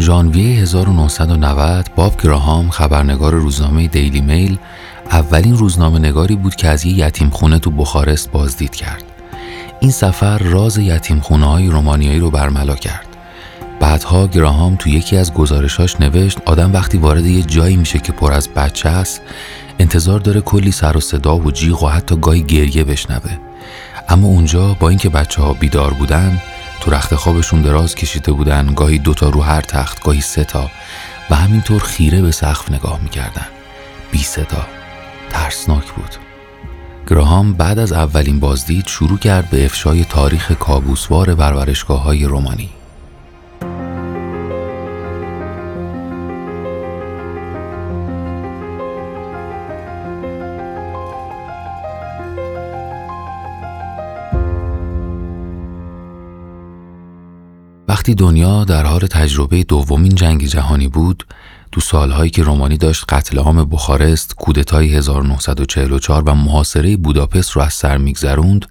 ژانویه 1990 باب گراهام خبرنگار روزنامه دیلی میل اولین روزنامه نگاری بود که از یه یتیم خونه تو بخارست بازدید کرد. این سفر راز یتیم خونه های رومانیایی رو برملا کرد. بعدها گراهام تو یکی از گزارشاش نوشت آدم وقتی وارد یه جایی میشه که پر از بچه است انتظار داره کلی سر و صدا و جیغ و حتی گاهی گریه بشنوه اما اونجا با اینکه بچه ها بیدار بودن تو رخت خوابشون دراز کشیده بودن گاهی دوتا رو هر تخت گاهی سه تا و همینطور خیره به سقف نگاه می‌کردن. بی صدا ترسناک بود. گراهام بعد از اولین بازدید شروع کرد به افشای تاریخ کابوسوار پرورشگاه های رومانی. وقتی دنیا در حال تجربه دومین جنگ جهانی بود تو سالهایی که رومانی داشت قتل عام بخارست، کودتای 1944 و محاصره بوداپست رو از سر میگذروند،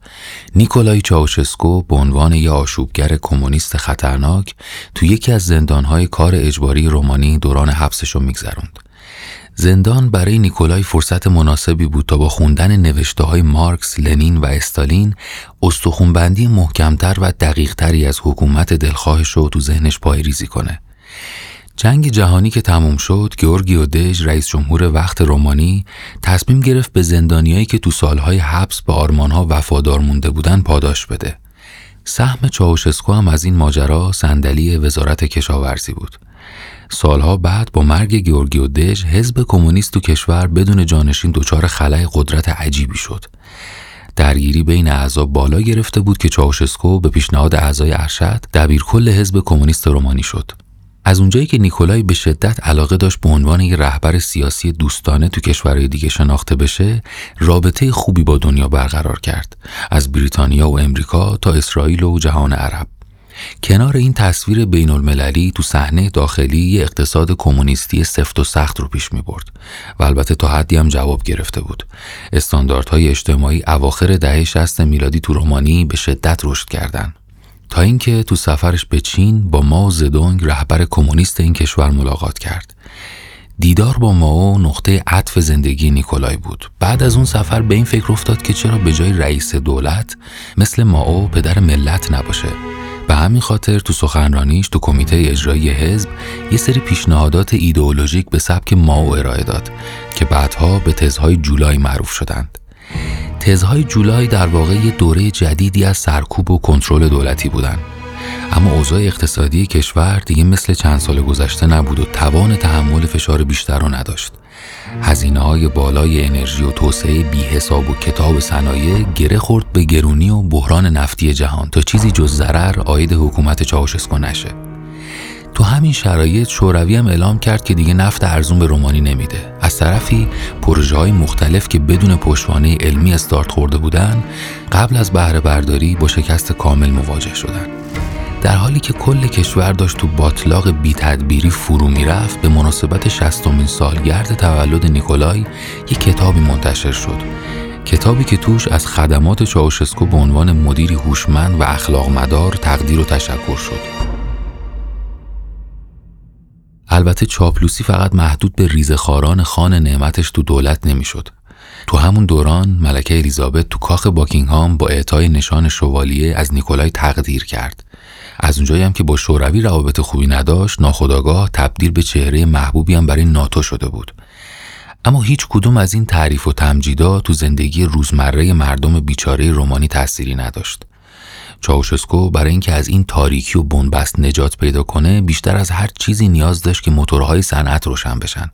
نیکولای چاوشسکو به عنوان یه آشوبگر کمونیست خطرناک تو یکی از زندانهای کار اجباری رومانی دوران حبسش رو میگذروند. زندان برای نیکولای فرصت مناسبی بود تا با خوندن نوشته های مارکس، لنین و استالین استخونبندی محکمتر و دقیقتری از حکومت دلخواهش رو تو ذهنش پی‌ریزی کنه. جنگ جهانی که تموم شد، گیورگیو دژ رئیس جمهور وقت رومانی تصمیم گرفت به زندانیایی که تو سالهای حبس به آرمانها وفادار مونده بودن پاداش بده. سهم چاوشسکو هم از این ماجرا صندلی وزارت کشاورزی بود. سالها بعد با مرگ گیورگیو دژ حزب کمونیست تو کشور بدون جانشین دچار خلای قدرت عجیبی شد. درگیری بین اعضا بالا گرفته بود که چاوشسکو به پیشنهاد اعضای ارشد دبیرکل حزب کمونیست رومانی شد. از اونجایی که نیکولای به شدت علاقه داشت به عنوان یک رهبر سیاسی دوستانه تو کشورهای دیگه شناخته بشه رابطه خوبی با دنیا برقرار کرد. از بریتانیا و امریکا تا اسرائیل و جهان عرب. کنار این تصویر بین المللی تو صحنه داخلی اقتصاد کمونیستی سفت و سخت رو پیش می برد و البته تا حدی هم جواب گرفته بود. استانداردهای اجتماعی اواخر دهه 60 میلادی تو رومانی به شدت رشد کردند. تا اینکه تو سفرش به چین با ماو زدونگ رهبر کمونیست این کشور ملاقات کرد. دیدار با ماو نقطه عطف زندگی نیکولای بود. بعد از اون سفر به این فکر افتاد که چرا به جای رئیس دولت مثل ماو پدر ملت نباشه به همین خاطر تو سخنرانیش تو کمیته اجرایی حزب یه سری پیشنهادات ایدئولوژیک به سبک ماو ارائه داد که بعدها به تزهای جولای معروف شدند. تزهای جولای در واقع یه دوره جدیدی از سرکوب و کنترل دولتی بودند. اما اوضاع اقتصادی کشور دیگه مثل چند سال گذشته نبود و توان تحمل فشار بیشتر رو نداشت. هزینه های بالای انرژی و توسعه بی حساب و کتاب صنایع گره خورد به گرونی و بحران نفتی جهان تا چیزی جز ضرر آید حکومت چاوشسکو نشه. تو همین شرایط شوروی هم اعلام کرد که دیگه نفت ارزون به رومانی نمیده. از طرفی پروژه های مختلف که بدون پشتوانه علمی استارت خورده بودن قبل از بهره برداری با شکست کامل مواجه شدند. در حالی که کل کشور داشت تو باطلاق بی تدبیری فرو می‌رفت به مناسبت شستمین سالگرد تولد نیکولای یک کتابی منتشر شد. کتابی که توش از خدمات چاوشسکو به عنوان مدیری هوشمند و اخلاق مدار تقدیر و تشکر شد. البته چاپلوسی فقط محدود به ریزخاران خان نعمتش تو دولت نمی‌شد. تو همون دوران ملکه الیزابت تو کاخ باکینگهام با اعطای نشان شوالیه از نیکولای تقدیر کرد. از اونجایی هم که با شوروی روابط خوبی نداشت ناخداگاه تبدیل به چهره محبوبی هم برای ناتو شده بود. اما هیچ کدوم از این تعریف و تمجیدا تو زندگی روزمره مردم بیچاره رومانی تأثیری نداشت. چاوشسکو برای اینکه از این تاریکی و بنبست نجات پیدا کنه بیشتر از هر چیزی نیاز داشت که موتورهای صنعت روشن بشن.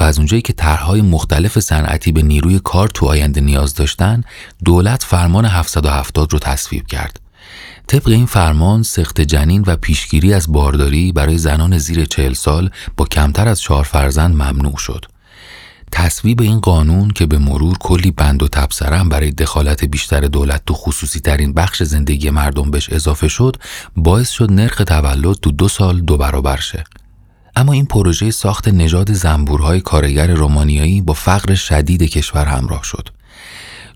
و از اونجایی که طرحهای مختلف صنعتی به نیروی کار تو آینده نیاز داشتن دولت فرمان 770 رو تصویب کرد. طبق این فرمان سخت جنین و پیشگیری از بارداری برای زنان زیر چهل سال با کمتر از چهار فرزند ممنوع شد. تصویب این قانون که به مرور کلی بند و تبصرم برای دخالت بیشتر دولت تو خصوصی ترین بخش زندگی مردم بهش اضافه شد باعث شد نرخ تولد تو دو سال دو برابر شه. اما این پروژه ساخت نژاد زنبورهای کارگر رومانیایی با فقر شدید کشور همراه شد.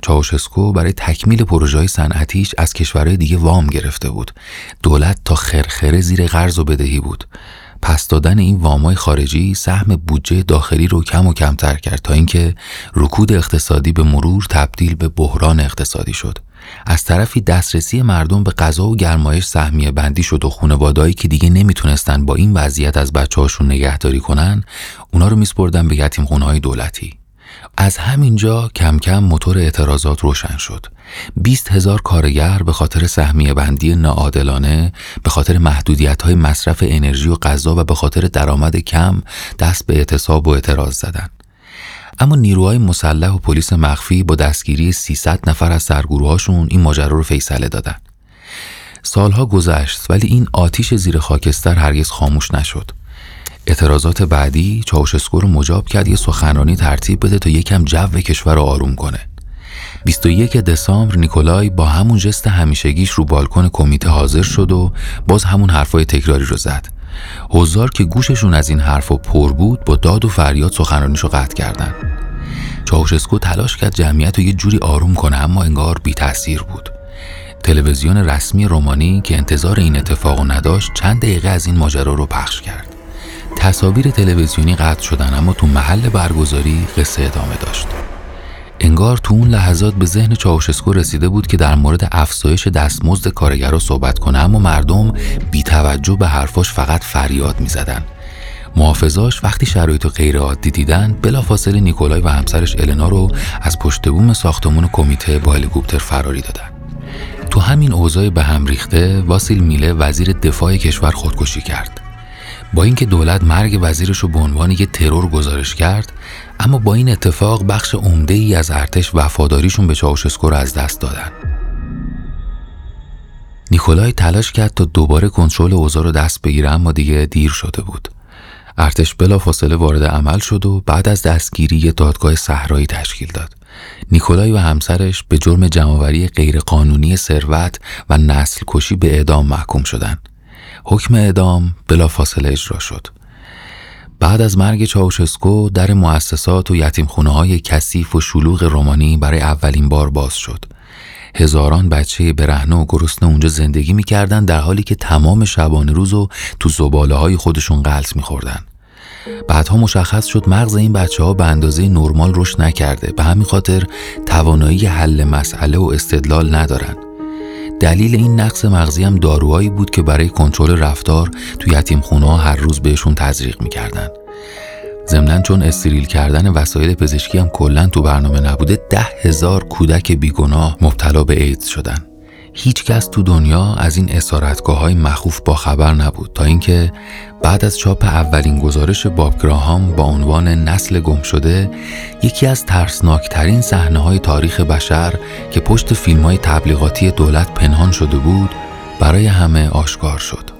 چاوشسکو برای تکمیل پروژه صنعتیش از کشورهای دیگه وام گرفته بود. دولت تا خرخره زیر قرض و بدهی بود. پس دادن این وامای خارجی سهم بودجه داخلی رو کم و کمتر کرد تا اینکه رکود اقتصادی به مرور تبدیل به بحران اقتصادی شد. از طرفی دسترسی مردم به غذا و گرمایش سهمیه بندی شد و خانوادهایی که دیگه نمی‌تونستن با این وضعیت از بچه هاشون نگهداری کنن اونا رو میسپردن به یتیم دولتی از همینجا کم کم موتور اعتراضات روشن شد. 20 هزار کارگر به خاطر سهمیه بندی ناعادلانه، به خاطر محدودیت های مصرف انرژی و غذا و به خاطر درآمد کم دست به اعتصاب و اعتراض زدند. اما نیروهای مسلح و پلیس مخفی با دستگیری 300 نفر از سرگروهاشون این ماجرا رو فیصله دادن. سالها گذشت ولی این آتیش زیر خاکستر هرگز خاموش نشد. اعتراضات بعدی چاوشسکو رو مجاب کرد یه سخنرانی ترتیب بده تا یکم جو کشور رو آروم کنه. 21 دسامبر نیکولای با همون جست همیشگیش رو بالکن کمیته حاضر شد و باز همون حرفای تکراری رو زد. حضار که گوششون از این حرفا پر بود با داد و فریاد سخنرانیشو قطع کردن. چاوشسکو تلاش کرد جمعیت رو یه جوری آروم کنه اما انگار بی تاثیر بود. تلویزیون رسمی رومانی که انتظار این اتفاق نداشت چند دقیقه از این ماجرا رو پخش کرد. تصاویر تلویزیونی قطع شدن اما تو محل برگزاری قصه ادامه داشت. انگار تو اون لحظات به ذهن چاوشسکو رسیده بود که در مورد افزایش دستمزد کارگر صحبت کنه اما مردم بی توجه به حرفاش فقط فریاد می زدن. محافظاش وقتی شرایط غیر عادی دیدن بلافاصله نیکولای و همسرش النا رو از پشت بوم ساختمون کمیته با هلیکوپتر فراری دادن. تو همین اوضاع به هم ریخته واسیل میله وزیر دفاع کشور خودکشی کرد. با اینکه دولت مرگ وزیرش رو به عنوان یه ترور گزارش کرد اما با این اتفاق بخش عمده ای از ارتش وفاداریشون به چاوشسکو رو از دست دادن. نیکولای تلاش کرد تا دوباره کنترل اوضاع رو دست بگیره اما دیگه دیر شده بود. ارتش بلافاصله وارد عمل شد و بعد از دستگیری یه دادگاه صحرایی تشکیل داد. نیکولای و همسرش به جرم جمعآوری غیرقانونی ثروت و نسل کشی به اعدام محکوم شدند حکم اعدام بلافاصله اجرا شد. بعد از مرگ چاوشسکو در مؤسسات و یتیمخونه های کثیف و شلوغ رومانی برای اولین بار باز شد. هزاران بچه برهنه و گرسنه اونجا زندگی می‌کردن در حالی که تمام شبانه روز و تو زباله های خودشون غلط میخوردن. بعدها مشخص شد مغز این بچه ها به اندازه نرمال رشد نکرده به همین خاطر توانایی حل مسئله و استدلال ندارن. دلیل این نقص مغزی هم داروهایی بود که برای کنترل رفتار تو یتیم ها هر روز بهشون تزریق می‌کردن. ضمنا چون استریل کردن وسایل پزشکی هم کلا تو برنامه نبوده ده هزار کودک بیگناه مبتلا به ایدز شدن. هیچ کس تو دنیا از این اسارتگاه های مخوف با خبر نبود تا اینکه بعد از چاپ اولین گزارش باب گراهام با عنوان نسل گم شده یکی از ترسناکترین صحنه های تاریخ بشر که پشت فیلم های تبلیغاتی دولت پنهان شده بود برای همه آشکار شد.